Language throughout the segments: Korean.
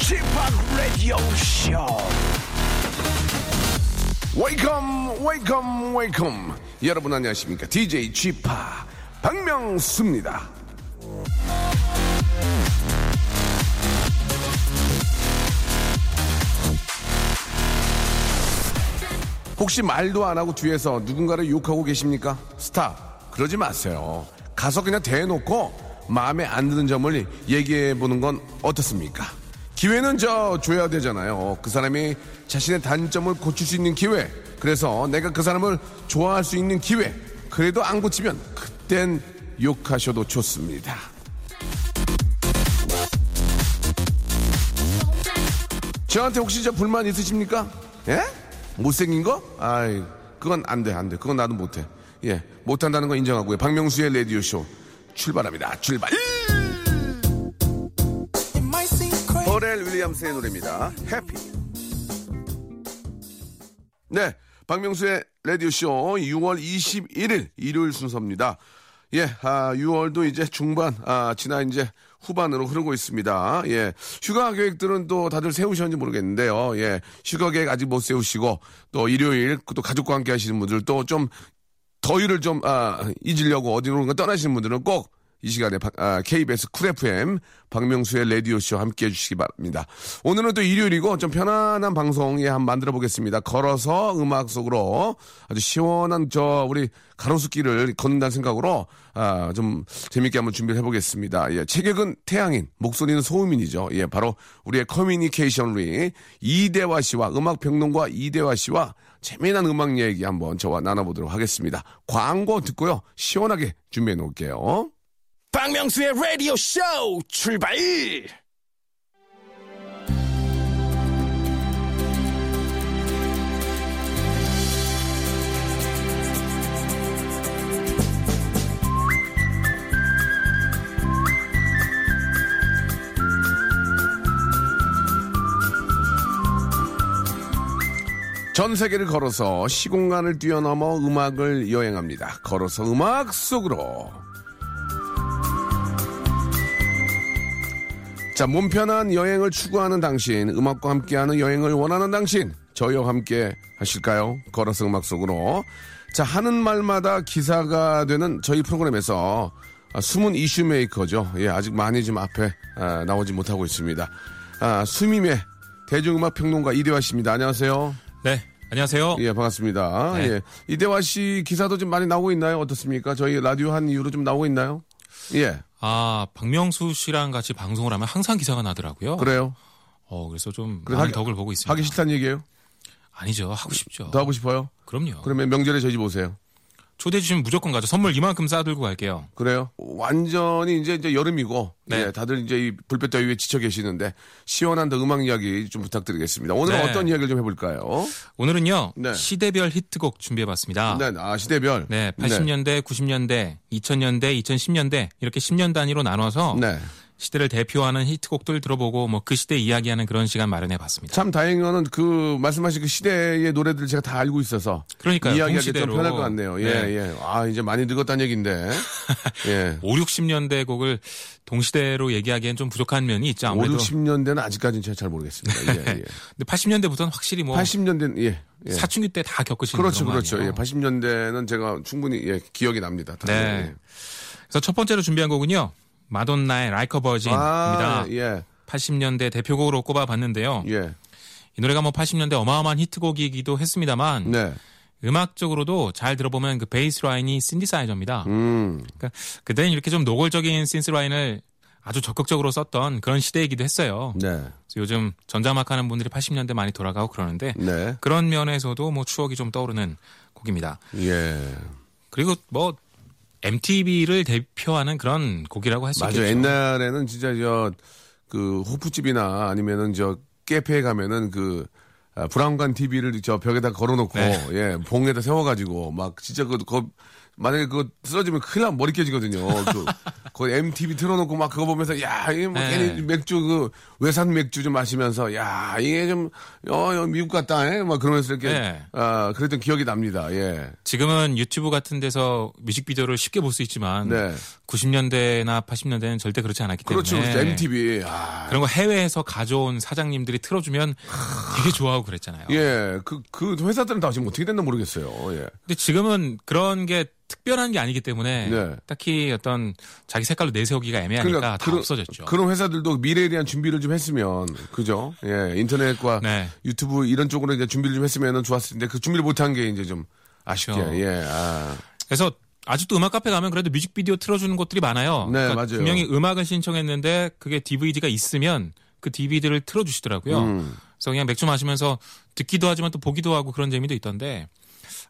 G-Park 라디오 쇼 welcome welcome welcome 여러분 안녕하십니까 DJ 지파 박명수입니다 혹시 말도 안 하고 뒤에서 누군가를 욕하고 계십니까? Stop. 그러지 마세요. 가서 그냥 대놓고 마음에 안 드는 점을 얘기해 보는 건 어떻습니까? 기회는 저 줘야 되잖아요. 그 사람이 자신의 단점을 고칠 수 있는 기회. 그래서 내가 그 사람을 좋아할 수 있는 기회. 그래도 안 고치면 그땐 욕하셔도 좋습니다. 저한테 혹시 저 불만 있으십니까? 예? 못생긴 거? 아이, 그건 안 돼, 안 돼. 그건 나도 못해. 예, 못한다는 거 인정하고요. 박명수의 라디오쇼 출발합니다. 출발! 버렐 윌리엄스의 노래입니다. 해피. 네, 박명수의 라디오쇼 6월 21일 일요일 순서입니다. 예, 아, 6월도 이제 중반, 아, 지나 이제 후반으로 흐르고 있습니다. 예, 휴가 계획들은 또 다들 세우셨는지 모르겠는데요. 예, 휴가 계획 아직 못 세우시고 또 일요일 또 가족과 함께 하시는 분들 또 좀 더위를 좀 아, 잊으려고 어디론가 떠나시는 분들은 꼭 이 시간에 박- 아, KBS 쿨 FM 박명수의 라디오쇼 함께 해주시기 바랍니다. 오늘은 또 일요일이고 좀 편안한 방송 예, 한번 만들어 보겠습니다. 걸어서 음악 속으로 아주 시원한 저 우리 가로수길을 걷는다는 생각으로 아, 좀 재밌게 한번 준비를 해보겠습니다. 예, 체격은 태양인, 목소리는 소음인이죠. 예, 바로 우리의 communication Lee 이대화 씨와 음악 평론가 이대화 씨와 재미난 음악 얘기 한번 저와 나눠보도록 하겠습니다. 광고 듣고요. 시원하게 준비해 놓을게요. 박명수의 라디오 쇼 출발! 전 세계를 걸어서 시공간을 뛰어넘어 음악을 여행합니다. 걸어서 음악 속으로. 자, 몸 편한 여행을 추구하는 당신, 음악과 함께하는 여행을 원하는 당신, 저희와 함께 하실까요? 걸어서 음악 속으로. 자, 하는 말마다 기사가 되는 저희 프로그램에서 아, 숨은 이슈 메이커죠. 예, 아직 많이 좀 앞에 아, 나오지 못하고 있습니다. 아, 수미매 대중음악 평론가 이대화 씨입니다. 안녕하세요. 네, 안녕하세요. 예, 반갑습니다. 네. 예. 이대화 씨 기사도 좀 많이 나오고 있나요? 어떻습니까? 저희 라디오 한 이후로 좀 나오고 있나요? 예, 아, 박명수 씨랑 같이 방송을 하면 항상 기사가 나더라고요. 그래요. 어, 그래서 좀 그래, 많은 하기- 덕을 보고 있습니다. 하기 싫다는 얘기예요? 아니죠. 하고 싶죠. 더 하고 싶어요? 그럼요. 그러면 명절에 저희 집 오세요. 초대해 주시면 무조건 가죠. 선물 이만큼 싸들고 갈게요. 그래요? 완전히 이제, 이제 여름이고, 네. 예, 다들 이제 이 불볕 더위에 지쳐 계시는데, 시원한 더 음악 이야기 좀 부탁드리겠습니다. 오늘은 네. 어떤 이야기를 좀 해볼까요? 오늘은요. 네. 시대별 히트곡 준비해 봤습니다. 네, 아, 시대별. 네, 80년대, 90년대, 2000년대, 2010년대 이렇게 10년 단위로 나눠서 네. 시대를 대표하는 히트곡들 들어보고 뭐 그 시대 이야기하는 그런 시간 마련해 봤습니다. 참 다행인 거는 그 말씀하신 그 시대의 노래들을 제가 다 알고 있어서 그러니까요. 이야기하기 좀. 편할 것 같네요. 예, 네. 예. 아, 이제 많이 늙었다는 얘기인데. 예. 5, 60년대 곡을 동시대로 얘기하기엔 좀 부족한 면이 있죠. 5, 아무래도. 60년대는 아직까지는 제가 잘 모르겠습니다. 예, 예. 근데 80년대부터는 확실히 뭐 80년대는 예. 예. 사춘기 때 다 겪으신 그렇죠, 그렇죠. 예, 아니에요? 80년대는 제가 충분히 예, 기억이 납니다. 다. 네. 그래서 첫 번째로 준비한 곡은요. 마돈나의 a Virgin입니다. 아, 예, 80년대 대표곡으로 꼽아봤는데요. 예. 이 노래가 뭐 80년대 어마어마한 히트곡이기도 했습니다만 네. 음악적으로도 잘 들어보면 그 베이스 라인이 신디사이저입니다. 음, 그러니까 그때는 이렇게 좀 노골적인 신스 라인을 아주 적극적으로 썼던 그런 시대이기도 했어요. 네. 요즘 전자음악 하는 분들이 80년대 많이 돌아가고 그러는데 네. 그런 면에서도 뭐 추억이 좀 떠오르는 곡입니다. 예. 그리고 뭐 MTV를 대표하는 그런 곡이라고 할수 맞아. 있겠죠. 옛날에는 진짜 저, 그, 호프집이나 아니면은 저, 깨페에 가면은 그, 아, 브라운관 TV를 저 벽에다 걸어놓고, 네. 예, 봉에다 세워가지고, 막, 진짜 그, 거, 만약에 그거 쓰러지면 큰일 나면 머리 깨지거든요. 그, 그 MTV 틀어놓고 막 그거 보면서 야, 이게 뭐 네. 맥주 그 외산 맥주 좀 마시면서 야, 이게 좀 어, 어, 미국 같다. 에? 막 그러면서 이렇게 네. 아, 그랬던 기억이 납니다. 예. 지금은 유튜브 같은 데서 뮤직비디오를 쉽게 볼 수 있지만 네. 90년대나 80년대는 절대 그렇지 않았기 그렇죠. 때문에 그렇죠. MTV. 아, 그런 거 해외에서 가져온 사장님들이 틀어주면 되게 좋아하고 그랬잖아요. 예. 그, 그 회사들은 다 지금 어떻게 됐나 모르겠어요. 예. 근데 지금은 그런 게 특별한 게 아니기 때문에 네. 딱히 어떤 자기 색깔로 내세우기가 애매하니까 다 그런, 없어졌죠. 그런 회사들도 미래에 대한 준비를 좀 했으면, 그죠? 예, 인터넷과 네. 유튜브 이런 쪽으로 이제 준비를 좀 했으면 좋았을 텐데, 그 준비를 못한 게 이제 좀 아쉽게, 그렇죠. 예, 아. 그래서 아직도 음악 카페 가면 그래도 뮤직비디오 틀어주는 곳들이 많아요. 네, 그러니까 맞아요. 분명히 음악을 신청했는데 그게 DVD가 있으면 그 DVD를 틀어주시더라고요. 음. 그래서 그냥 맥주 마시면서 듣기도 하지만 또 보기도 하고 그런 재미도 있던데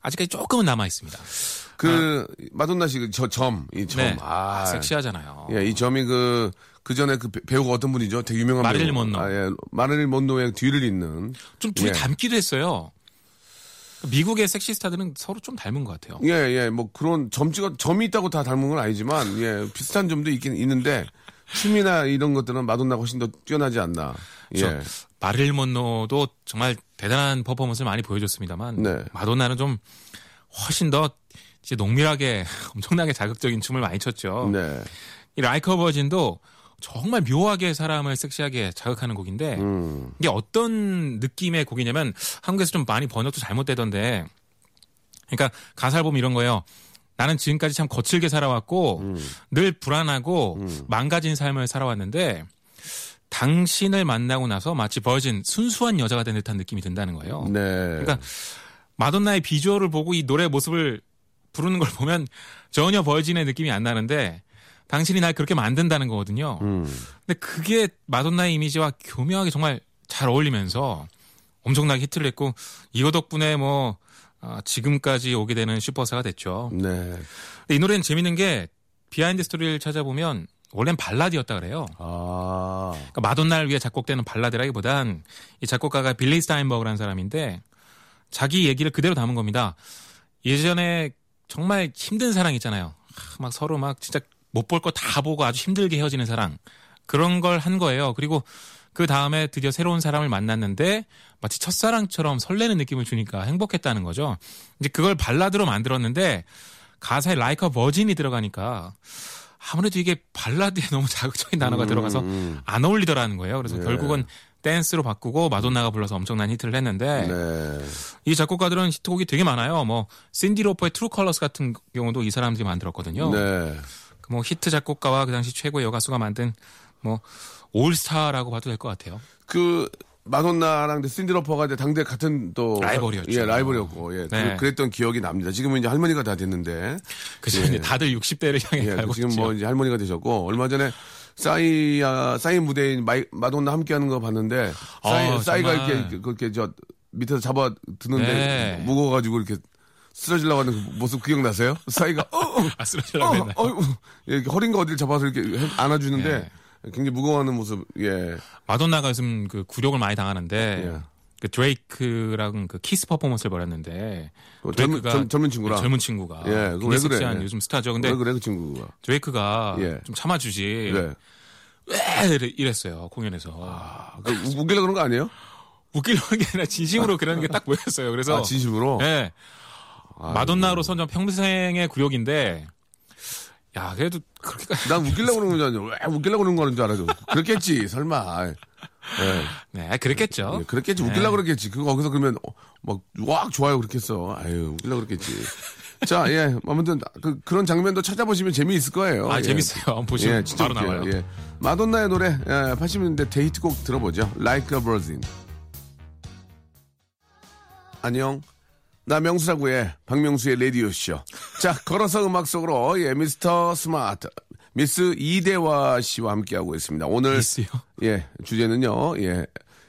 아직까지 조금은 남아 있습니다. 그, 마돈나 씨, 그저 점, 이 점. 네. 아. 섹시하잖아요. 예, 이 점이 그, 그 전에 그 배- 배우가 어떤 분이죠? 되게 유명한 마릴린. 먼로. 아, 예. 마릴린 먼로의 뒤를 잇는. 좀 둘이 예. 닮기도 했어요. 미국의 섹시 스타들은 서로 좀 닮은 것 같아요. 예, 예, 뭐 그런 점치가 점이 있다고 다 닮은 건 아니지만, 예, 비슷한 점도 있긴 있는데, 춤이나 이런 것들은 마돈나가 훨씬 더 뛰어나지 않나. 예. 마릴린 먼로도 정말 대단한 퍼포먼스를 많이 보여줬습니다만 네. 마돈나는 좀 훨씬 더 이제 농밀하게 엄청나게 자극적인 춤을 많이 췄죠. 네. 이 Like a Virgin도 정말 묘하게 사람을 섹시하게 자극하는 곡인데 음. 이게 어떤 느낌의 곡이냐면 한국에서 좀 많이 번역도 잘못되던데 그러니까 가사를 보면 이런 거예요. 나는 지금까지 참 거칠게 살아왔고 음. 늘 불안하고 망가진 삶을 살아왔는데 당신을 만나고 나서 마치 버진 순수한 여자가 된 듯한 느낌이 든다는 거예요. 네. 그러니까 마돈나의 비주얼을 보고 이 노래 모습을 부르는 걸 보면 전혀 버진의 느낌이 안 나는데 당신이 날 그렇게 만든다는 거거든요. 음. 근데 그게 마돈나의 이미지와 교묘하게 정말 잘 어울리면서 엄청나게 히트를 했고 이거 덕분에 뭐 아, 지금까지 오게 되는 슈퍼스타가 됐죠. 네. 근데 이 노래는 재밌는 게 비하인드 스토리를 찾아보면 원래는 발라드였다 그래요. 아. 그러니까 마돈나를 위해 작곡되는 발라드라기보단 이 작곡가가 빌리 스타인버그라는 사람인데 자기 얘기를 그대로 담은 겁니다. 예전에 정말 힘든 사랑 있잖아요. 하, 막 서로 막 진짜 못 볼 거 다 보고 아주 힘들게 헤어지는 사랑. 그런 걸 한 거예요. 그리고 그 다음에 드디어 새로운 사람을 만났는데 마치 첫사랑처럼 설레는 느낌을 주니까 행복했다는 거죠. 이제 그걸 발라드로 만들었는데 가사에 like a virgin이 들어가니까 아무래도 이게 발라드에 너무 자극적인 단어가 들어가서 안 어울리더라는 거예요. 그래서 네. 결국은 댄스로 바꾸고 마돈나가 불러서 엄청난 히트를 했는데 네. 이 작곡가들은 히트곡이 되게 많아요. 뭐 신디 로퍼의 True Colors 같은 경우도 이 사람들이 만들었거든요. 네. 그뭐 히트 작곡가와 그 당시 최고의 여가수가 만든 뭐 올스타라고 봐도 될 것 같아요. 그 마돈나랑 신디로퍼가 이제 당대 같은 또 라이벌이었죠. 예, 라이벌이었고 예. 네. 그, 랬던 기억이 납니다. 지금은 이제 할머니가 다 됐는데 그죠. 예. 다들 60대를 향해 예, 갈고 지금 있죠. 뭐 이제 할머니가 되셨고 얼마 전에 싸이야 싸이 무대인 마이, 마돈나 함께하는 거 봤는데 싸이, 아, 싸이가 정말. 이렇게 그렇게 저 밑에서 잡아 드는데 네. 무거워가지고 이렇게 쓰러지려고 하는 그 모습 기억나세요? 싸이가 어, 어, 아, 쓰러지려고 했나요? 어, 어, 이렇게 허리인가 어디를 잡아서 이렇게 해- 안아주는데 네. 굉장히 무거워하는 모습 예. 마돈나가 요즘 그 굴욕을 많이 당하는데 예. 그 드레이크랑 그 키스 퍼포먼스를 벌였는데 그 젊은, 젊, 젊은 친구랑 젊은 친구가 예, 그거 굉장히 왜 그래? 섹시한 요즘 스타죠. 근데 왜 그래 그 친구가 드레이크가 예. 좀 참아주지 네. 왜 이랬어요 공연에서 아, 그 우- 웃기려 그런 거 아니에요? 웃기려는 게 아니라 진심으로 그러는 게 딱 보였어요. 그래서 아 진심으로? 예. 마돈나로서 전 평생의 굴욕인데 야 그래도 그렇게까지 난 웃기려고 그러는 줄 알았는데 왜 웃기려고 그러는 거는 줄 알아도 그렇겠지 설마 예. 네 그랬겠죠. 예, 그랬겠지 웃기려고 그랬겠지 그거 거기서 그러면 어, 막왁 좋아요 그렇겠어 아유 웃기려고 그랬겠지 자 예 아무튼 그, 그런 장면도 찾아보시면 재미있을 거예요 아 예. 재밌어요. 보시면 예, 진짜 바로 웃겨요. 나와요. 예. 마돈나의 노래 예, 80년대 데이트곡 들어보죠 Like a Virgin 안녕 나 명수라고의 박명수의 라디오쇼 자 걸어서 음악 속으로 예 미스터 스마트 미스 이대화 씨와 함께하고 있습니다 오늘 미스요? 예 주제는요 예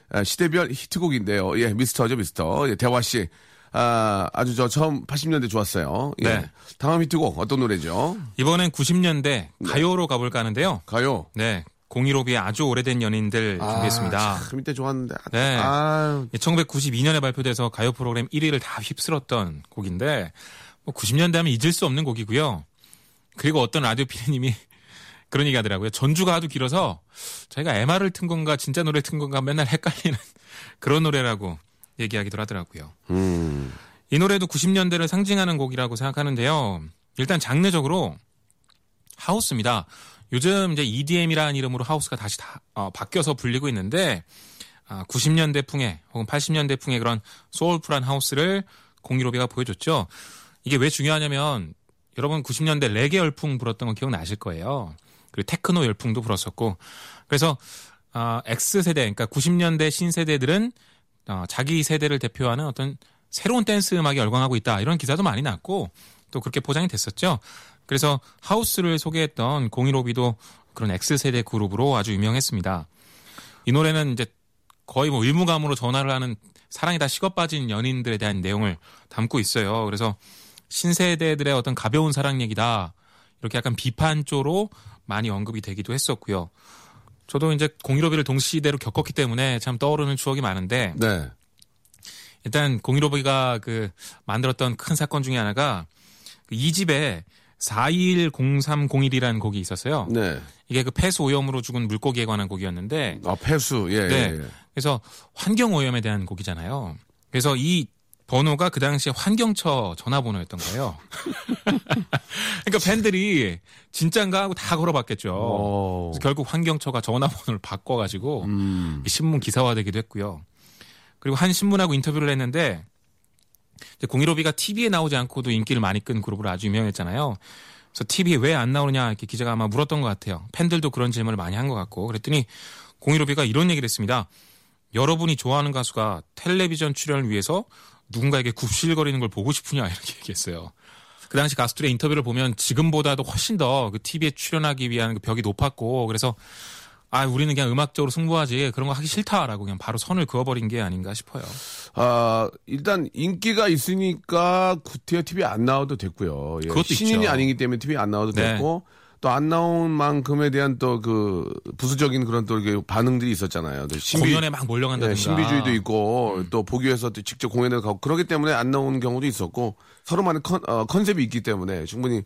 아, 시대별 히트곡인데요 예 미스터죠 미스터 예, 대화 씨 아, 아주 저 처음 80년대 좋았어요. 예. 네. 다음 히트곡 어떤 노래죠? 이번엔 90년대 가요로 가볼까 하는데요. 가요. 네. 015B의 아주 오래된 연인들 준비했습니다. 아, 참 이때 좋았는데. 네. 아, 1992년에 발표돼서 가요 프로그램 1위를 다 휩쓸었던 곡인데 뭐 90년대 하면 잊을 수 없는 곡이고요. 그리고 어떤 라디오 PD님이 그런 얘기 하더라고요. 전주가 아주 길어서 저희가 MR을 튼 건가 진짜 노래 튼 건가 맨날 헷갈리는 그런 노래라고 얘기하기도 하더라고요. 음. 이 노래도 90년대를 상징하는 곡이라고 생각하는데요. 일단 장르적으로 하우스입니다. 요즘 이제 EDM이라는 이름으로 하우스가 다시 다, 어, 바뀌어서 불리고 있는데 아, 90년대 풍의 혹은 80년대 풍의 그런 소울풀한 하우스를 공유로비가 보여줬죠. 이게 왜 중요하냐면 여러분 90년대 레게 열풍 불었던 거 기억나실 거예요. 그리고 테크노 열풍도 불었었고 그래서 아, X세대 그러니까 90년대 신세대들은 어, 자기 세대를 대표하는 어떤 새로운 댄스 음악이 열광하고 있다 이런 기사도 많이 났고 또 그렇게 포장이 됐었죠. 그래서 하우스를 소개했던 공일오비도 그런 X세대 그룹으로 아주 유명했습니다. 이 노래는 이제 거의 뭐 의무감으로 전화를 하는 사랑이 다 식어 빠진 연인들에 대한 내용을 담고 있어요. 그래서 신세대들의 어떤 가벼운 사랑 얘기다. 이렇게 약간 비판 쪽으로 많이 언급이 되기도 했었고요. 저도 이제 공일오비를 동시대로 겪었기 때문에 참 떠오르는 추억이 많은데 네. 일단 공일오비가 그 만들었던 큰 사건 중에 하나가 그 2집에 4210301이라는 곡이 있었어요. 네. 이게 그 폐수 오염으로 죽은 물고기에 관한 곡이었는데 아, 폐수. 예, 네. 예, 예. 그래서 환경 오염에 대한 곡이잖아요. 그래서 이 번호가 그 당시에 환경처 전화번호였던 거예요. 그러니까 팬들이 진짠가 하고 다 걸어봤겠죠. 오. 그래서 결국 환경처가 전화번호를 바꿔가지고 음. 신문 기사화되기도 했고요. 그리고 한 신문하고 인터뷰를 했는데 공일오비가 TV에 나오지 않고도 인기를 많이 끈 그룹으로 아주 유명했잖아요. 그래서 TV에 왜 안 나오느냐 이렇게 기자가 아마 물었던 것 같아요. 팬들도 그런 질문을 많이 한 것 같고 그랬더니 공일오비가 이런 얘기를 했습니다. 여러분이 좋아하는 가수가 텔레비전 출연을 위해서 누군가에게 굽실거리는 걸 보고 싶으냐 이렇게 얘기했어요. 그 당시 가수들의 인터뷰를 보면 지금보다도 훨씬 더 그 TV에 출연하기 위한 그 벽이 높았고 그래서 아 우리는 그냥 음악적으로 승부하지 그런 거 하기 싫다라고 그냥 바로 선을 그어버린 게 아닌가 싶어요. 아, 일단 인기가 있으니까 구티어 TV 안 나와도 됐고요. 예. 그것도 신인이 있죠. 아니기 때문에 TV 안 나와도 네. 됐고 또 안 나온 만큼에 대한 또 그 부수적인 그런 또 반응들이 있었잖아요. 또 신비, 공연에 막 몰려간다든가. 네, 신비주의도 있고 음. 또 보기 위해서 또 직접 공연을 가고 그러기 때문에 안 나오는 경우도 있었고 서로만의 컨, 어, 컨셉이 있기 때문에 충분히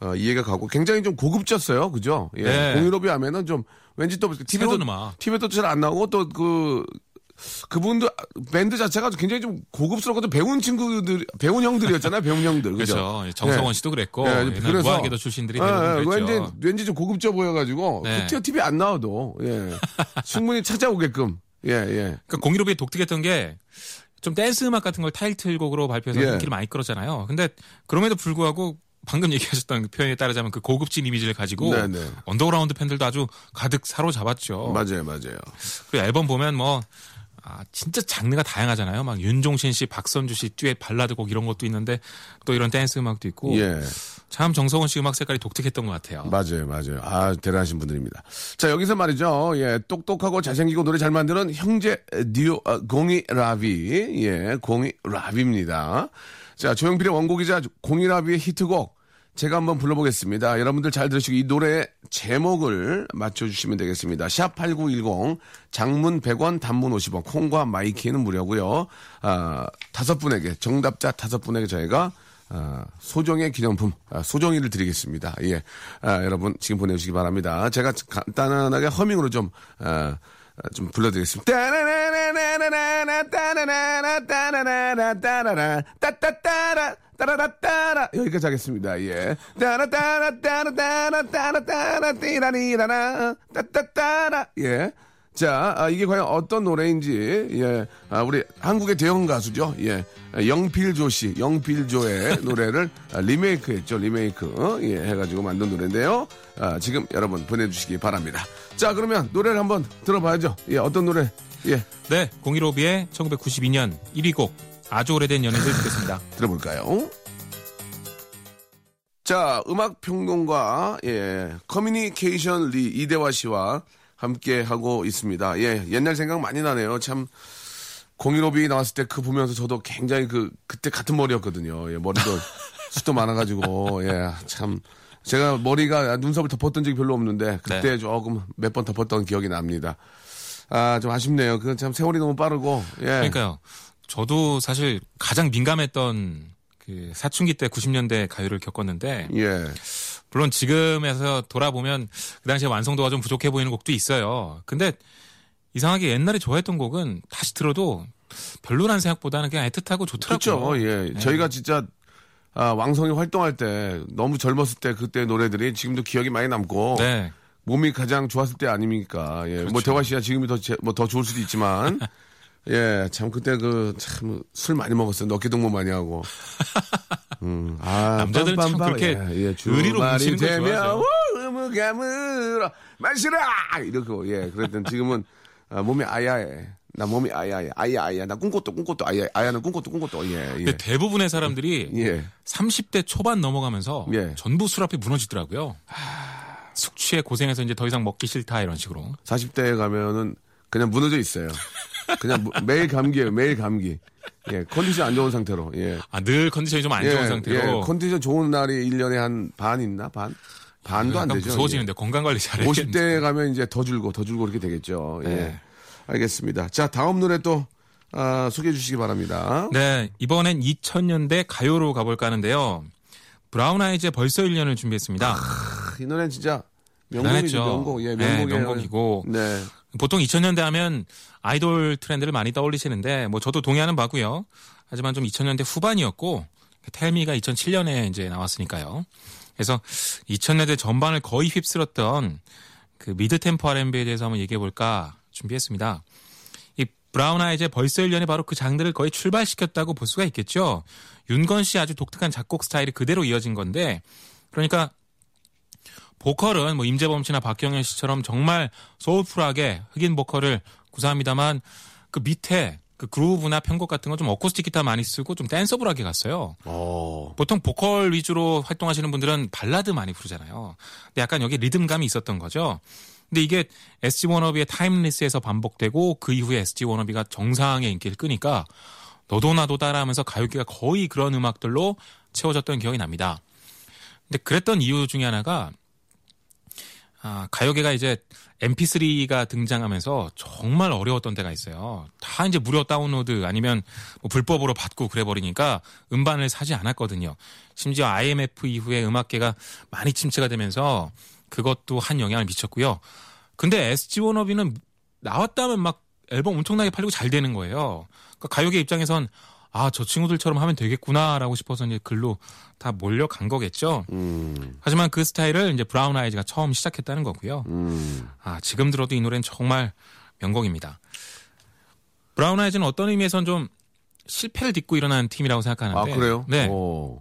어, 이해가 가고 굉장히 좀 고급졌어요. 그죠? 예. 네. 공유롭이 하면은 좀 왠지 또 TV도. TV도 잘 안 나오고 또 그 그분도 밴드 자체가 굉장히 좀 고급스럽고 또 배운 친구들 배운 형들이었잖아요. 배운 형들. 그죠? 그렇죠. 정성원 예. 씨도 그랬고 예, 옛날 그래서- 무한궤도 출신들이 그랬죠. 왠지 왠지 좀 고급져 보여가지고 네. 구티어 TV 안 나와도 예 충분히 찾아오게끔 예 예. 그러니까 공일오비의 독특했던 게 좀 댄스 음악 같은 걸 타이틀곡으로 발표해서 예. 인기를 많이 끌었잖아요. 근데 그럼에도 불구하고 방금 얘기하셨던 그 표현에 따르자면 그 고급진 이미지를 가지고 네네. 언더그라운드 팬들도 아주 가득 사로잡았죠. 맞아요 맞아요. 그리고 앨범 보면 뭐 아, 진짜 장르가 다양하잖아요. 막 윤종신 씨, 박선주 씨 듀엣 발라드 곡 이런 것도 있는데 또 이런 댄스 음악도 있고 예. 참 정석원 씨 음악 색깔이 독특했던 것 같아요. 맞아요, 맞아요. 아, 대단하신 분들입니다. 자, 여기서 말이죠. 예, 똑똑하고 잘생기고 노래 잘 만드는 형제 듀오, 아, 공일오비. 예, 공일오비입니다. 자, 조용필의 원곡이자 공일오비의 히트곡. 제가 한번 불러보겠습니다. 여러분들 잘 들으시고 이 노래 제목을 맞춰주시면 되겠습니다. 샵8910 장문 100원 단문 50원 콩과 마이 K는 무료고요. 아, 다섯 분에게 정답자 다섯 분에게 저희가 아, 소정의 기념품, 아, 소정이를 드리겠습니다. 예. 아, 여러분, 지금 보내주시기 바랍니다. 제가 간단하게 허밍으로 좀, 아, 아, 좀 불러드리겠습니다. 따라라따라. 여기까지 하겠습니다. 예. 따라따라, 따라따라, 따라따라, 띠라리라라, 따따따라. 예. 자, 아, 이게 과연 어떤 노래인지, 예, 아, 우리 한국의 대형 가수죠. 예, 아, 영필조 씨, 영필조의 노래를 아, 리메이크 했죠. 리메이크. 어? 예, 해가지고 만든 노래인데요. 아, 지금 여러분 보내주시기 바랍니다. 자, 그러면 노래를 한번 들어봐야죠. 예, 어떤 노래? 예, 네, 공일오비의 1992년 1위 곡 아주 오래된 연인들 듣겠습니다. 들어볼까요? 자, 음악 평론가 예, 커뮤니케이션 리 이대화 씨와 함께 하고 있습니다. 예, 옛날 생각 많이 나네요. 참 공일오비 나왔을 때 그 보면서 저도 굉장히 그 그때 같은 머리였거든요. 예, 머리도 숱도 많아가지고 예, 참 제가 머리가 눈썹을 덮었던 적이 별로 없는데 그때 조금 몇 번 덮었던 기억이 납니다. 아, 좀 아쉽네요. 그참 세월이 너무 빠르고 예. 그러니까요. 저도 사실 가장 민감했던 그그 사춘기 때 90년대 가요를 겪었는데 예. 물론 지금에서 돌아보면 그 당시에 완성도가 좀 부족해 보이는 곡도 있어요. 근데 이상하게 옛날에 좋아했던 곡은 다시 들어도 별로라는 생각보다는 그냥 애틋하고 좋더라고요. 그렇죠. 예. 저희가 진짜 아, 왕성이 활동할 때 너무 젊었을 때 그때 노래들이 지금도 기억이 많이 남고 네. 몸이 가장 좋았을 때 아닙니까? 예. 뭐 대화 씨야 지금이 더뭐 더 좋을 수도 있지만 예, 참 그때 그 참 술 많이 먹었어요. 어깨동무 많이 하고. 음, 아, 남자들은 참 빰빰빰. 그렇게 예, 예, 의리로 뭉치는 걸 좋아하죠. 우무가무라 마시라 이렇게 예, 그랬더니 지금은 아, 몸이 아야해. 나 몸이 아야해. 아야 아야. 나 꿈꽃도 꿈꽃도 아야 아야는 꿈꽃도 꿈꽃도 예, 예. 근데 대부분의 사람들이 예. 30대 초반 넘어가면서 예. 전부 술 앞에 무너지더라고요. 숙취에 고생해서 이제 더 이상 먹기 싫다 이런 식으로. 40대에 가면은 그냥 무너져 있어요. 그냥 무- 매일 감기예요. 매일 감기. 예, 컨디션 안 좋은 상태로. 예. 아, 늘 컨디션이 좀 안 좋은 예, 상태로. 예, 컨디션 좋은 날이 1년에 한 반 있나? 반? 반도 안 되죠. 무서워지는데 건강 관리 예. 잘해. 50대에 가면 이제 더 줄고 더 줄고 이렇게 되겠죠. 예. 네. 알겠습니다. 자, 다음 노래 또 아, 소개해 주시기 바랍니다. 네, 이번엔 2000년대 가요로 가볼까 하는데요. 브라운 아이즈의 벌써 1년을 준비했습니다. 이 노래는 진짜 명곡이죠. 대단했죠. 명곡. 예, 네. 명곡이고. 네. 보통 2000년대 하면 아이돌 트렌드를 많이 떠올리시는데 뭐 저도 동의하는 바고요. 하지만 좀 2000년대 후반이었고 텔미가 2007년에 이제 나왔으니까요. 그래서 2000년대 전반을 거의 휩쓸었던 그 미드 템포 R&B에 대해서 한번 얘기해 볼까 준비했습니다. 이 브라운 아이즈의 벌써 1년이 바로 그 장르를 거의 출발시켰다고 볼 수가 있겠죠. 윤건 씨 아주 독특한 작곡 스타일이 그대로 이어진 건데 그러니까 보컬은 뭐 임재범 씨나 박경현 씨처럼 정말 소울풀하게 흑인 보컬을 구사합니다만 그 밑에 그 그루브나 편곡 같은 건 좀 어쿠스틱 기타 많이 쓰고 좀 댄서블하게 갔어요. 어. 보통 보컬 위주로 활동하시는 분들은 발라드 많이 부르잖아요. 근데 약간 여기 리듬감이 있었던 거죠. 근데 이게 SG 워너비의 타임리스에서 반복되고 그 이후에 SG 워너비가 정상의 인기를 끄니까 너도 나도 따라하면서 가요계가 거의 그런 음악들로 채워졌던 기억이 납니다. 근데 그랬던 이유 중에 하나가 아, 가요계가 이제 MP3가 등장하면서 정말 어려웠던 때가 있어요. 다 이제 무료 다운로드 아니면 뭐 불법으로 받고 그래 버리니까 음반을 사지 않았거든요. 심지어 IMF 이후에 음악계가 많이 침체가 되면서 그것도 한 영향을 미쳤고요. 근데 SG 워너비는 나왔다면 막 앨범 엄청나게 팔리고 잘 되는 거예요. 그러니까 가요계 입장에선 아, 저 친구들처럼 하면 되겠구나라고 싶어서 이제 글로 다 몰려간 거겠죠. 음. 하지만 그 스타일을 이제 브라운 아이즈가 처음 시작했다는 거고요. 음. 아, 지금 들어도 이 노래는 정말 명곡입니다. 브라운 아이즈는 어떤 의미에선 좀 실패를 딛고 일어난 팀이라고 아, 생각하는데. 그래요? 네. 오.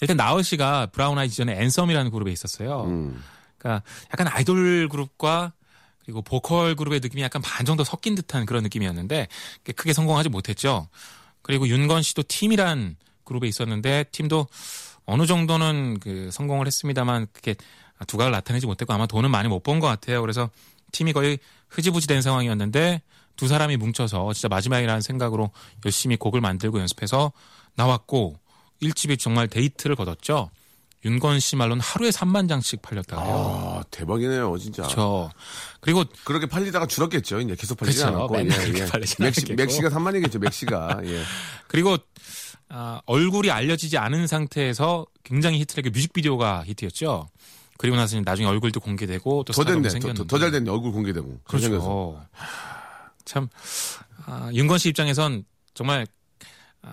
일단 나얼 씨가 브라운 아이즈 전에 앤썸이라는 그룹에 있었어요. 음. 그러니까 약간 아이돌 그룹과 그리고 보컬 그룹의 느낌이 약간 반 정도 섞인 듯한 그런 느낌이었는데 크게 성공하지 못했죠. 그리고 윤건 씨도 팀이란 그룹에 있었는데 팀도 어느 정도는 그 성공을 했습니다만 그게 두각을 나타내지 못했고 아마 돈은 많이 못 번 것 같아요. 그래서 팀이 거의 흐지부지 된 상황이었는데 두 사람이 뭉쳐서 진짜 마지막이라는 생각으로 열심히 곡을 만들고 연습해서 나왔고 일집이 정말 대히트를 거뒀죠. 윤건 씨 말로는 하루에 3만 장씩 팔렸다고 해요. 아, 대박이네요, 진짜. 그렇죠. 그리고 그렇게 팔리다가 줄었겠죠. 이제 계속 팔리지 그렇죠. 않았고. 맨날 이렇게 팔리진 맥시, 않았겠고. 맥시가 3만이겠죠, 맥시가. 예. 그리고 아, 얼굴이 알려지지 않은 상태에서 굉장히 히트를 했고 뮤직비디오가 히트였죠. 그리고 나서 나중에 얼굴도 공개되고 또더 스타덤도 됐네. 생겼는데. 더잘 됐네. 얼굴 공개되고. 그렇죠. 참 아, 윤건 씨 입장에선 정말 아,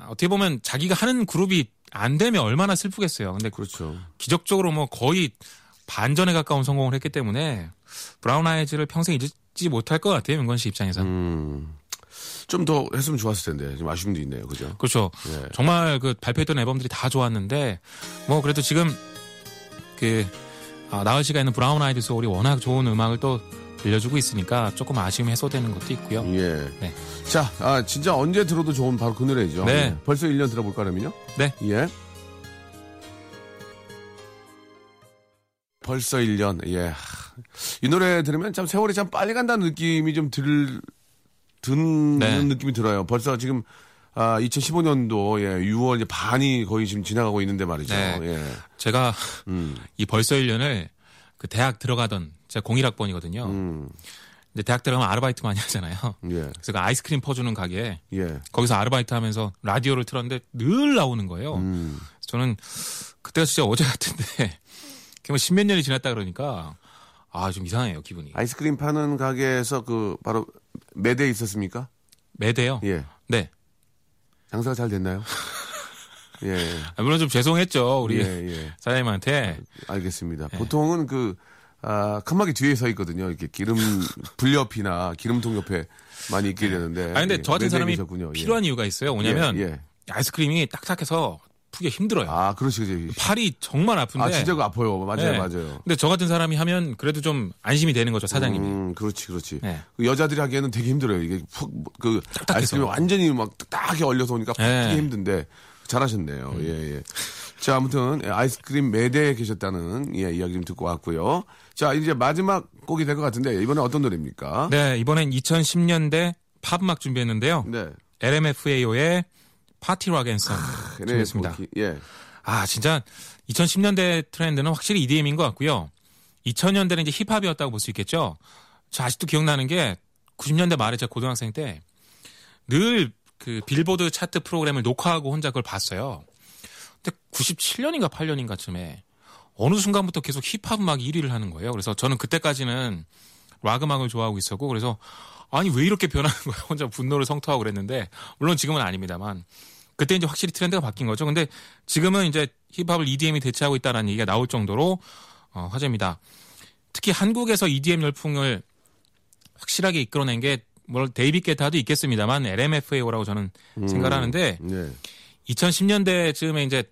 어떻게 보면 자기가 하는 그룹이 안 되면 얼마나 슬프겠어요. 근데 그렇죠. 기적적으로 뭐 거의 반전에 가까운 성공을 했기 때문에 브라운 아이즈를 평생 잊지 못할 것 같아요. 윤건 씨 입장에서는. 음. 좀 더 했으면 좋았을 텐데. 좀 아쉬움도 있네요. 그죠? 그렇죠. 예. 정말 그 발표했던 앨범들이 다 좋았는데 뭐 그래도 지금 그 아, 나얼 씨가 있는 브라운 아이드 소울이 워낙 좋은 음악을 또 들려주고 있으니까 조금 아쉬움이 해소되는 것도 있고요. 예. 네. 자, 아, 진짜 언제 들어도 좋은 바로 그 노래죠. 네. 예. 벌써 1년 들어볼까, 그러면요? 네. 예. 벌써 1년, 예. 하, 이 노래 들으면 참 세월이 참 빨리 간다는 느낌이 좀 들, 드는 네. 느낌이 들어요. 벌써 지금, 아, 2015년도, 예, 6월 이제 반이 거의 지금 지나가고 있는데 말이죠. 네. 예. 제가 음, 이 벌써 1년을 그 대학 들어가던 제가 01학번이거든요. 음. 이제 대학 들어가면 아르바이트 많이 하잖아요. 예. 그래서 그 아이스크림 퍼주는 가게에 예. 거기서 아르바이트 하면서 라디오를 틀었는데 늘 나오는 거예요. 음. 저는 그때가 진짜 어제 같은데 그뭐 십몇 년이 지났다 그러니까 아 좀 이상해요 기분이. 아이스크림 파는 가게에서 그 바로 매대 있었습니까? 매대요. 예. 네. 장사가 잘 됐나요? 예. 아, 물론 좀 죄송했죠 우리 예, 예. 사장님한테. 알겠습니다. 네. 보통은 그, 아, 칸막이 뒤에 서 있거든요. 이렇게 기름 불 옆이나 기름통 옆에 많이 있게 되는데. 아 근데 예, 저 같은 매대에 사람이 계셨군요. 예. 필요한 이유가 있어요. 뭐냐면 예, 예. 아이스크림이 딱딱해서 푸기 힘들어요. 아, 그렇지. 팔이 정말 아픈데. 아, 진짜 그 아파요. 맞아요, 네. 맞아요. 근데 저 같은 사람이 하면 그래도 좀 안심이 되는 거죠 사장님이. 음, 그렇지, 그렇지. 네. 그 여자들이 하기에는 되게 힘들어요. 이게 푹, 그, 아이스크림이 완전히 막 딱딱하게 얼려서 오니까 네. 푸기 힘든데, 잘하셨네요. 예, 예. 자, 아무튼, 예, 아이스크림 매대에 계셨다는, 예, 이야기 좀 듣고 왔고요. 자, 이제 마지막 곡이 될 것 같은데, 이번에 어떤 노래입니까? 네 이번엔 2010년대 팝 음악 준비했는데요. 네. LMFAO의 파티 락 앤썸 네, 준비했습니다. 기- 예. 아 진짜 2010년대 트렌드는 확실히 EDM인 것 같고요. 2000년대는 이제 힙합이었다고 볼 수 있겠죠. 저 아직도 기억나는 게 90년대 말에 제가 고등학생 때 늘 그 빌보드 차트 프로그램을 녹화하고 혼자 그걸 봤어요. 근데 97년인가 8년인가 쯤에 어느 순간부터 계속 힙합 음악이 1위를 하는 거예요. 그래서 저는 그때까지는 락 음악을 좋아하고 있었고 그래서 아니 왜 이렇게 변하는 거야 혼자 분노를 성토하고 그랬는데 물론 지금은 아닙니다만 그때 이제 확실히 트렌드가 바뀐 거죠. 근데 지금은 이제 힙합을 EDM이 대체하고 있다는 얘기가 나올 정도로 어, 화제입니다. 특히 한국에서 EDM 열풍을 확실하게 이끌어낸 게 뭘 데이비드 게타도 있겠습니다만 LMFAO라고 저는 생각을 하는데 네. 2010년대 쯤에 이제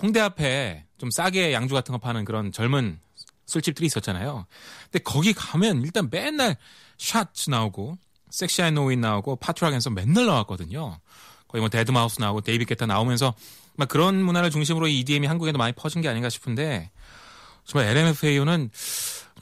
홍대 앞에 좀 싸게 양주 같은 거 파는 그런 젊은 술집들이 있었잖아요. 근데 거기 가면 일단 맨날 샷츠 나오고 섹시한 노인 나오고 Party Rock Anthem 맨날 나왔거든요. 거의 뭐 데드마우스 나오고 데이비드 게타 나오면서 막 그런 문화를 중심으로 이 EDM이 한국에도 많이 퍼진 게 아닌가 싶은데 정말 LMFAO는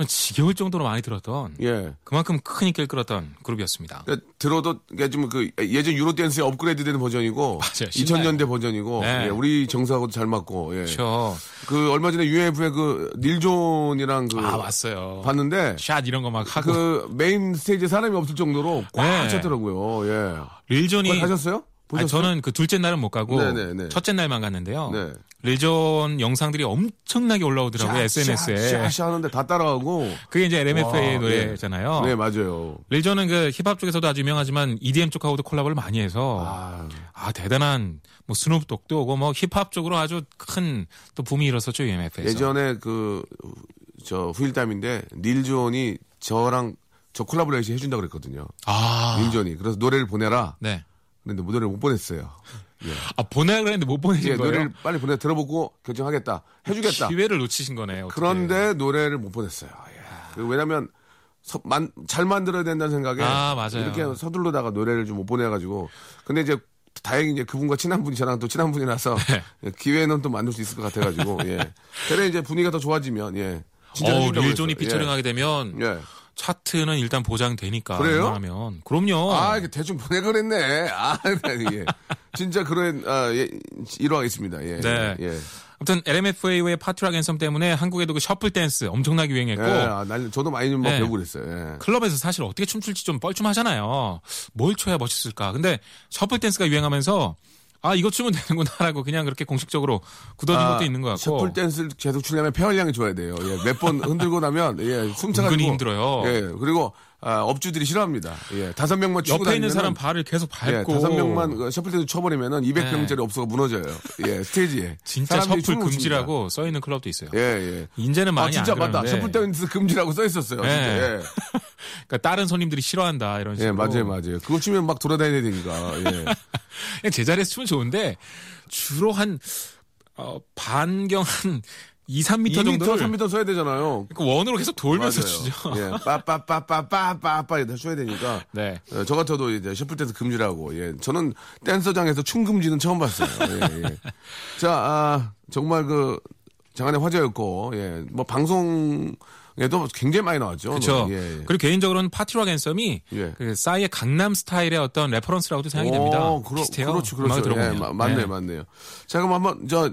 지겨울 정도로 많이 들었던 예. 그만큼 큰 인기를 끌었던 그룹이었습니다. 그러니까 들어도 그러니까 좀그 예전 유로 댄스의 업그레이드된 버전이고 맞아요. 2000년대 버전이고 네. 예, 우리 정서하고도 잘 맞고 예. 그렇죠. 그 얼마 전에 UMF의 그 릴존이랑 그 아 왔어요. 봤는데 샷 이런 거 막 하고 그 메인 스테이지에 사람이 없을 정도로 꽉 네. 찼더라고요. 예. 릴존이 거기 가셨어요? 아니, 보셨어요? 저는 그 둘째 날은 못 가고 네네네. 첫째 날만 갔는데요. 네. 릴존 영상들이 엄청나게 올라오더라고요 SNS에. 샤샤 하는데 다 따라가고. 그게 이제 LMFAO의 와, 노래잖아요. 네 맞아요. 릴존은 그 힙합 쪽에서도 아주 유명하지만 EDM 쪽하고도 콜라보를 많이 해서 아, 아 대단한 뭐 스눕독도 오고 뭐 힙합 쪽으로 아주 큰 또 붐이 일었었죠 UMF에서. 예전에 그 저 후일담인데 릴 존이 저랑 저 콜라보레이션 해준다 그랬거든요. 아 릴 존이 그래서 노래를 보내라. 네. 근데 노래를 못 보냈어요. 아 보내라 그랬는데 못 보내신 예, 거예요? 노래를 빨리 보내 들어보고 결정하겠다. 해주겠다. 기회를 놓치신 거네요. 어떻게. 그런데 노래를 못 보냈어요. 예. 그 왜냐면 서- 만- 잘 만들어야 된다는 생각에 아, 맞아요. 이렇게 서둘러다가 노래를 좀 못 보내가지고 근데 이제 다행히 이제 그분과 친한 분이 저랑 또 친한 분이라서 네. 예, 기회는 또 만들 수 있을 것 같아가지고 예. 그래 이제 분위기가 더 좋아지면 예. 진짜 어, 릴존이. 피처링하게 되면 예. 예. 차트는 일단 보장되니까. 그래요? 하면 그럼요. 아, 이게 대충 보내그랬네. 아, 예. 진짜 그런, 아, 예, 일화있습니다. 예. 네. 예. 아무튼 LMFAO의 파트락 앤섬 때문에 한국에도 그 셔플 댄스 엄청나게 유행했고 예, 아, 난, 저도 많이 좀막 네. 배우고 그랬어요. 예. 클럽에서 사실 어떻게 춤출지 좀 뻘쭘하잖아요. 뭘 춰야 멋있을까. 근데 shuffle 댄스가 유행하면서 아 이거 추면 되는구나라고 그냥 그렇게 공식적으로 굳어진 것도 있는 것 같고. 셔플 댄스를 계속 추려면 폐활량이 좋아야 돼요. 예, 몇 번 흔들고 나면 예, 숨차가지고 힘들어요. 예, 그리고 아, 업주들이 싫어합니다. 예, 다섯 명만 추고 옆에 있는 사람 발을 계속 예, 밟고 다섯 명만 그 shuffle 댄스 춰버리면은 200명짜리 업소가 무너져요. 예, 스테이지에. 진짜 shuffle 금지라고 써 있는 클럽도 있어요. 예, 예. 이제는 많이 아, 진짜 안 맞다. 셔플 댄스 금지라고 써 있었어요. 네. 예. 그러니까 다른 손님들이 싫어한다 이런 식으로. 예, 맞아요, 맞아요. 그거 치면 막 돌아다녀야 되니까. 예. 그냥 제자리에서 추면 좋은데 주로 한 어, 반경 한 2, 3m 2m, 정도를 3m 서야 되잖아요. 그 원으로 계속 돌면서 맞아요. 추죠. 예, 빠빠빠빠빠빠빠 이다 쳐야 되니까. 네. 어, 저 같아도 이제 셔플 댄스 금지라고. 예, 저는 댄서장에서 춤 금지는 처음 봤어요. 예, 예. 자, 아, 정말 그 장안의 화제였고, 예, 뭐 방송 에도 굉장히 많이 나왔죠. 그렇죠. 예, 예. 그리고 개인적으로는 Party Rock Anthem이 예. 그 싸이의 강남 스타일의 어떤 reference라고도 생각이 됩니다. 오, 그러, 비슷해요. 그렇죠, 그렇죠. 예, 들어보면. 마- 맞네요, 네. 맞네요. 자, 그럼 한번 저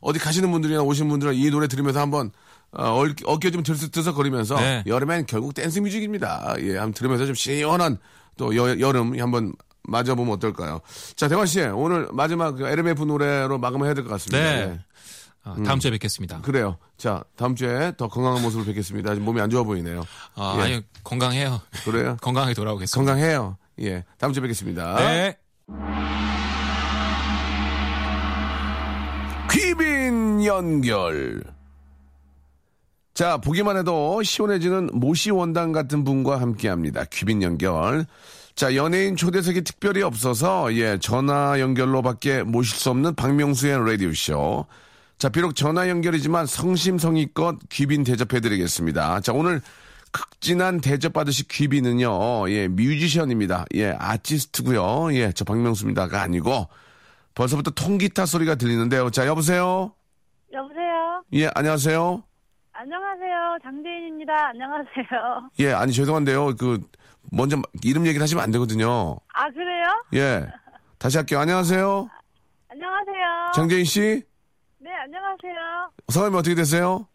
어디 가시는 분들이나 오신 분들은 이 노래 들으면서 한번 어, 얼- 어깨 좀 들썩들썩거리면서 네. 여름엔 결국 댄스 뮤직입니다. 예, 한번 들으면서 좀 시원한 또 여, 여름 한번 맞아보면 어떨까요? 자, 대관 씨 오늘 마지막 그 LMFAO 노래로 마감을 해야 될 것 같습니다. 네. 예. 아, 다음 주에 뵙겠습니다. 그래요. 자, 다음 주에 더 건강한 모습을 뵙겠습니다. 지금 몸이 안 좋아 보이네요. 아, 예. 아니 건강해요. 그래요? 건강하게 돌아오겠습니다. 건강해요. 예. 다음 주에 뵙겠습니다. 네. 귀빈 연결. 자, 보기만 해도 시원해지는 모시 원당 같은 분과 함께 합니다. 귀빈 연결. 자, 연예인 초대석이 특별히 없어서, 예, 전화 연결로밖에 모실 수 없는 박명수의 라디오쇼. 자, 비록 전화 연결이지만 성심성의껏 귀빈 대접해드리겠습니다. 자, 오늘 극진한 대접받으실 귀빈은요, 예, 뮤지션입니다. 예, 아티스트고요 예, 저 박명수입니다가 아니고, 벌써부터 통기타 소리가 들리는데요. 자, 여보세요? 여보세요. 예, 안녕하세요? 안녕하세요. 장재인입니다. 안녕하세요. 예, 아니, 죄송한데요. 그, 먼저 이름 얘기를 하시면 안 되거든요. 아 그래요? 예. 다시 할게요. 안녕하세요? 안녕하세요. 장재인 씨? 네 안녕하세요. 성함이 어떻게 되세요?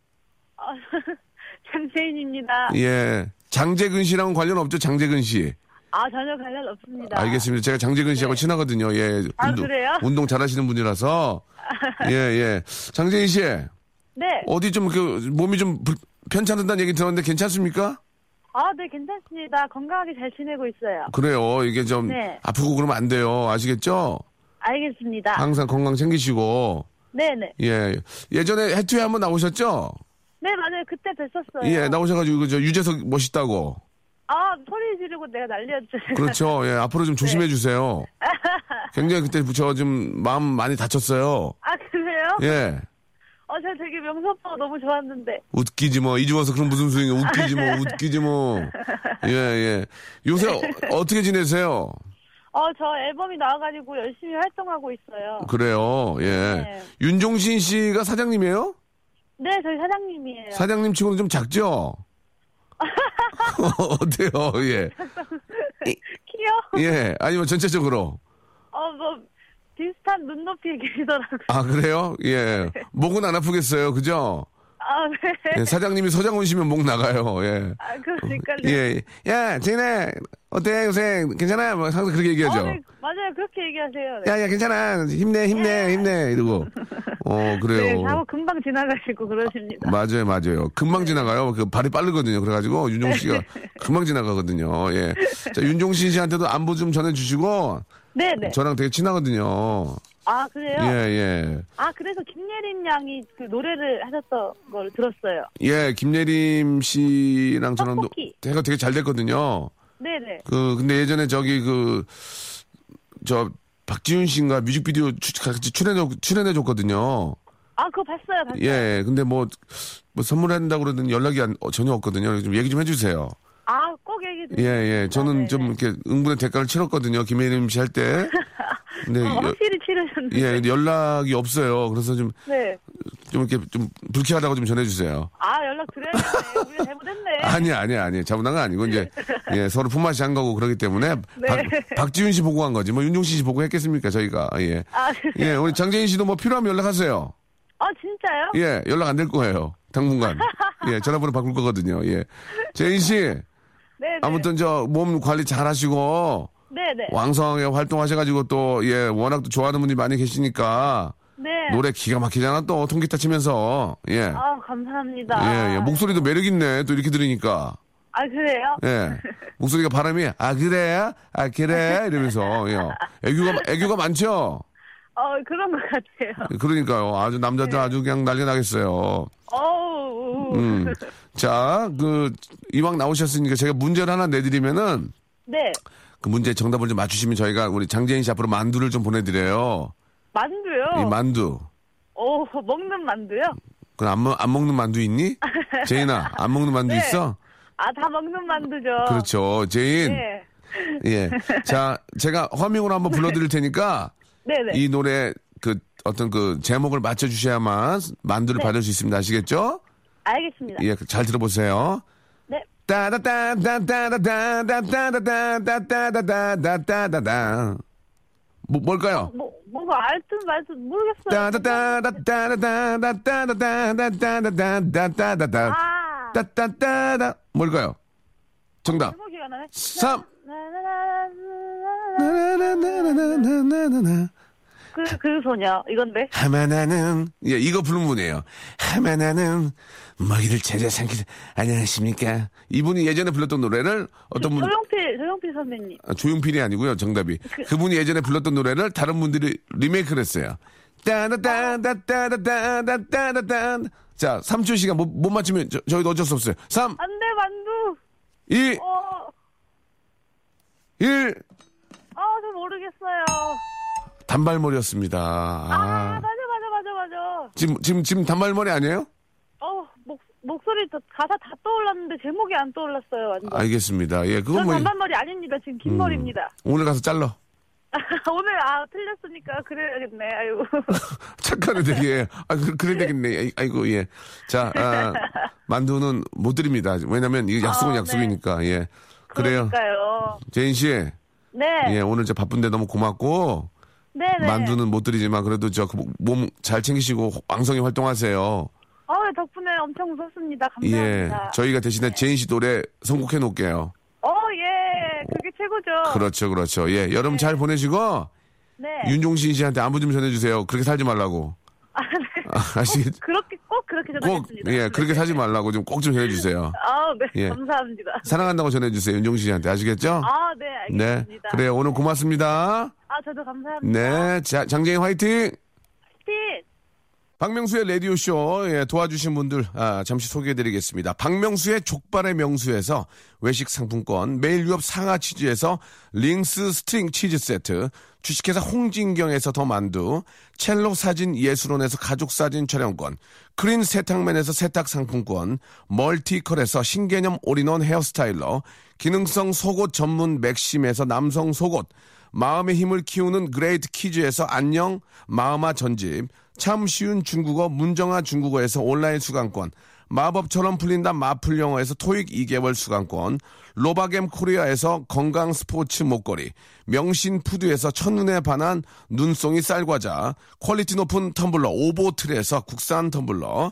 어, 장재인입니다. 예. 장재근 씨랑은 관련 없죠? 장재근 씨. 아 전혀 관련 없습니다. 알겠습니다. 제가 장재근 씨하고 친하거든요. 예. 아, 운동, 그래요? 운동 잘하시는 분이라서. 예, 예. 장재인 씨. 네. 어디 좀 그, 몸이 좀 불- 편찮은다는 얘기 들었는데 괜찮습니까? 아 네 괜찮습니다. 건강하게 잘 지내고 있어요. 그래요. 이게 좀 네. 아프고 그러면 안 돼요. 아시겠죠? 알겠습니다. 항상 건강 챙기시고. 네네. 예. 예전에 해투에 한번 나오셨죠? 네 맞아요. 그때 뵀었어요. 예, 나오셔가지고 그저 유재석 멋있다고. 아 소리 지르고 내가 난리였죠. 그렇죠. 예, 앞으로 좀 조심해 주세요. 굉장히 그때 저좀 마음 많이 다쳤어요. 아 그래요? 예. 어저 되게 명수 오빠가 너무 좋았는데. 웃기지 뭐 이주워서 그런 무슨 소리야 웃기지 뭐 웃기지 뭐. 예, 예. 요새 어, 떻게 지내세요? 어 저 앨범이 나와가지고 열심히 활동하고 있어요. 그래요. 예. 네. 윤종신 씨가 사장님이에요? 네 저희 사장님이에요. 사장님 치고는 좀 작죠? 어때요? 예. 키요? 예. 아니면 전체적으로. 어, 뭐, 비슷한 눈높이에 계시더라고요. 아, 그래요? 예. 목은 안 아프겠어요. 그죠? 아, 네. 예, 사장님이 서장 오시면 목 나가요. 예. 아, 그러니까요. 예. 야, 진아, 어때, 요새? 괜찮아? 뭐, 항상 그렇게 얘기하죠. 어, 네, 맞아요. 그렇게 얘기하세요. 네. 야, 야, 괜찮아. 힘내, 힘내, 힘내. 이러고. 어, 네, 그래요. 하고 금방 지나가시고 그러십니다. 맞아요, 맞아요. 금방 지나가요. 그 발이 빠르거든요. 그래가지고 윤종 씨가 금방 지나가거든요. 예. 자, 윤종신 씨한테도 안부 좀 전해주시고 네네. 저랑 되게 친하거든요. 아, 그래요? 예, 예. 아, 그래서 김예린 양이 그 노래를 하셨던 걸 들었어요. 예, 김예림 씨랑 저랑 도. 제가 되게 잘 됐거든요. 네네. 그 근데 예전에 저기 그 저 박지윤 씨인가 뮤직비디오 추- 같이 출연해 출연해 줬거든요. 아, 그거 봤어요, 봤어요. 예, 근데 뭐, 뭐 선물한다고 그러더니 연락이 안- 어, 전혀 없거든요. 좀 얘기 좀 해주세요. 아, 꼭 얘기 좀. 예, 예. 저는 네네. 좀 이렇게 응분의 대가를 치렀거든요. 김혜림 씨 할 때. 근데 어, 여- 확실히 치르셨는데. 예, 연락이 없어요. 그래서 좀, 네. 좀 이렇게 좀 불쾌하다고 좀 전해주세요. 아, 연락 드려야겠네. 우리가 잘못했네. 아니, 아니, 아니. 잘못한 건 아니고, 이제, 예, 서로 품맛이 한 거고 그러기 때문에, 네. 박, 박지윤 씨 보고 한 거지. 뭐, 윤종신 씨 보고 했겠습니까, 저희가. 예. 아, 예, 우리 장재인 씨도 뭐 필요하면 연락하세요. 아, 진짜요? 예, 연락 안 될 거예요. 당분간. 예, 전화번호 바꿀 거거든요. 예. 재인 씨, 네 네. 아무튼 저 몸 관리 잘 하시고, 네네. 왕성하게 활동하셔가지고 또, 예, 워낙 또 좋아하는 분이 많이 계시니까, 네. 노래 기가 막히잖아, 또, 통기타 치면서. 예. 아, 감사합니다. 예, 예. 목소리도 매력 있네, 또 이렇게 들으니까. 아, 그래요? 예. 목소리가 바람이, 아, 그래? 아, 그래? 이러면서, 예. 애교가, 애교가 많죠? 어, 그런 것 같아요. 그러니까요. 아주 남자들 아주 그냥 난리 나겠어요. 어우. 음. 자, 그, 이왕 나오셨으니까 제가 문제를 하나 내드리면은, 네. 그 문제 정답을 좀 맞추시면 저희가 우리 장재인 씨 앞으로 만두를 좀 보내드려요. 만두요? 이 만두. 오, 먹는 만두요? 그럼 안, 먹- 안 먹는 만두 있니? 제인아, 안 먹는 만두 네. 있어? 아, 다 먹는 만두죠. 그렇죠. 제인. 네. 예. 자, 제가 허밍으로 한번 불러드릴 테니까 네네. 이 노래 그 어떤 그 제목을 맞춰주셔야만 만두를 네. 받을 수 있습니다. 아시겠죠? 알겠습니다. 예, 잘 들어보세요. 네. 따다따다다다다다다다다다다다다다다다 뭐, 뭘까요? 뭐, 뭔가 알든 말든 모르겠어요. 따다다다다다다다다다다다다다다다 아, 따따따다 뭘까요? 정답. 제목이 안 나네. 3 나나나나나나나나나. 그, 그 소녀, 이건데. 하마나는 예 이거 부른 분이에요. 하마나는 먹이를 찾아 삼키자. 안녕하십니까? 이분이 예전에 불렀던 노래를 어떤 분 조용필, 조용필 선배님. 아, 조용필이 아니고요. 정답이 그 분이 예전에 불렀던 노래를 다른 분들이 리메이크를 했어요. 따다다다다다다다다다 자 3초 시간 못, 못 맞추면 저, 저희도 어쩔 수 없어요. 3, 안 돼, 만두. 2, 어, 1 아, 저 모르겠어요. 단발머리였습니다. 아, 아, 맞아, 맞아, 맞아, 맞아. 지금 지금 지금 단발머리 아니에요? 어, 목, 목소리, 다, 가사 다 떠올랐는데 제목이 안 떠올랐어요, 완전. 알겠습니다. 예, 그건 전뭐 단발머리 아닙니다. 지금 긴 머리입니다. 오늘 가서 잘라. 오늘, 아, 틀렸으니까 그래야겠네. 아이고. 착하네 되게. 아, 그, 그래 되겠네. 아이- 아이고, 예. 자, 아, 만두는 못 드립니다. 왜냐면 이게 약속은 아, 네. 약속이니까, 예. 그래요. 그러니까요. 제인 씨, 네. 예, 오늘 저 바쁜데 너무 고맙고, 네네. 만두는 못 드리지만 그래도 저 몸 잘 챙기시고 왕성히 활동하세요. 어, 덕분에 엄청 웃었습니다. 예. 감사합니다. 저희가 대신에 제인 씨 노래 선곡해 놓을게요. 어, 예. 그게 최고죠. 그렇죠, 그렇죠. 예. 여름 잘 보내시고, 네. 윤종신 씨한테 안부 좀 전해주세요. 그렇게 살지 말라고. 아, 네. 아, 아시겠, 그렇게, 꼭 그렇게 꼭, 전하겠습니다. 예, 그렇게 살지 말라고 좀 꼭 좀 전해주세요. 아, 네. 예. 감사합니다. 사랑한다고 전해주세요. 윤종신 씨한테. 아시겠죠? 아, 네. 네. 알겠습니다. 그래요. 오늘 고맙습니다. 아, 저도 감사합니다. 네. 자, 장재인 화이팅! 티. 박명수의 라디오쇼 예, 도와주신 분들 아, 잠시 소개해드리겠습니다. 박명수의 족발의 명수에서 외식 상품권, 매일 유업 상하 치즈에서 링스 스트링 치즈 세트, 주식회사 홍진경에서 더 만두, 첼로 사진 예술원에서 가족 사진 촬영권, 크린 세탁맨에서 세탁 상품권, 멀티컬에서 신개념 all-in-one hair styler, 기능성 속옷 전문 맥심에서 남성 속옷, 마음의 힘을 키우는 그레이트 키즈에서 안녕 마음아 전집 참 쉬운 중국어 문정아 중국어에서 온라인 수강권 마법처럼 풀린다 마플 영어에서 토익 2개월 수강권 로바겜 코리아에서 건강 스포츠 목걸이 명신 푸드에서 첫눈에 반한 눈송이 쌀과자 quality 높은 텀블러 오보틀에서 국산 텀블러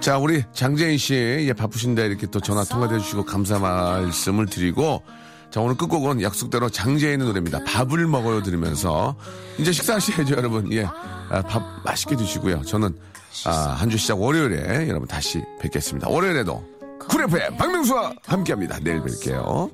자, 우리 장재인 씨, 예, 바쁘신데 이렇게 또 전화 통화해 주시고 감사 말씀을 드리고, 자, 오늘 끝곡은 약속대로 장재인의 노래입니다. 밥을 먹어요 들으면서, 이제 식사하셔야죠, 여러분. 예, 아, 밥 맛있게 드시고요. 저는, 아, 한 주 시작 월요일에 여러분 다시 뵙겠습니다. 월요일에도 쿨 FM 박명수와 함께 합니다. 내일 뵐게요.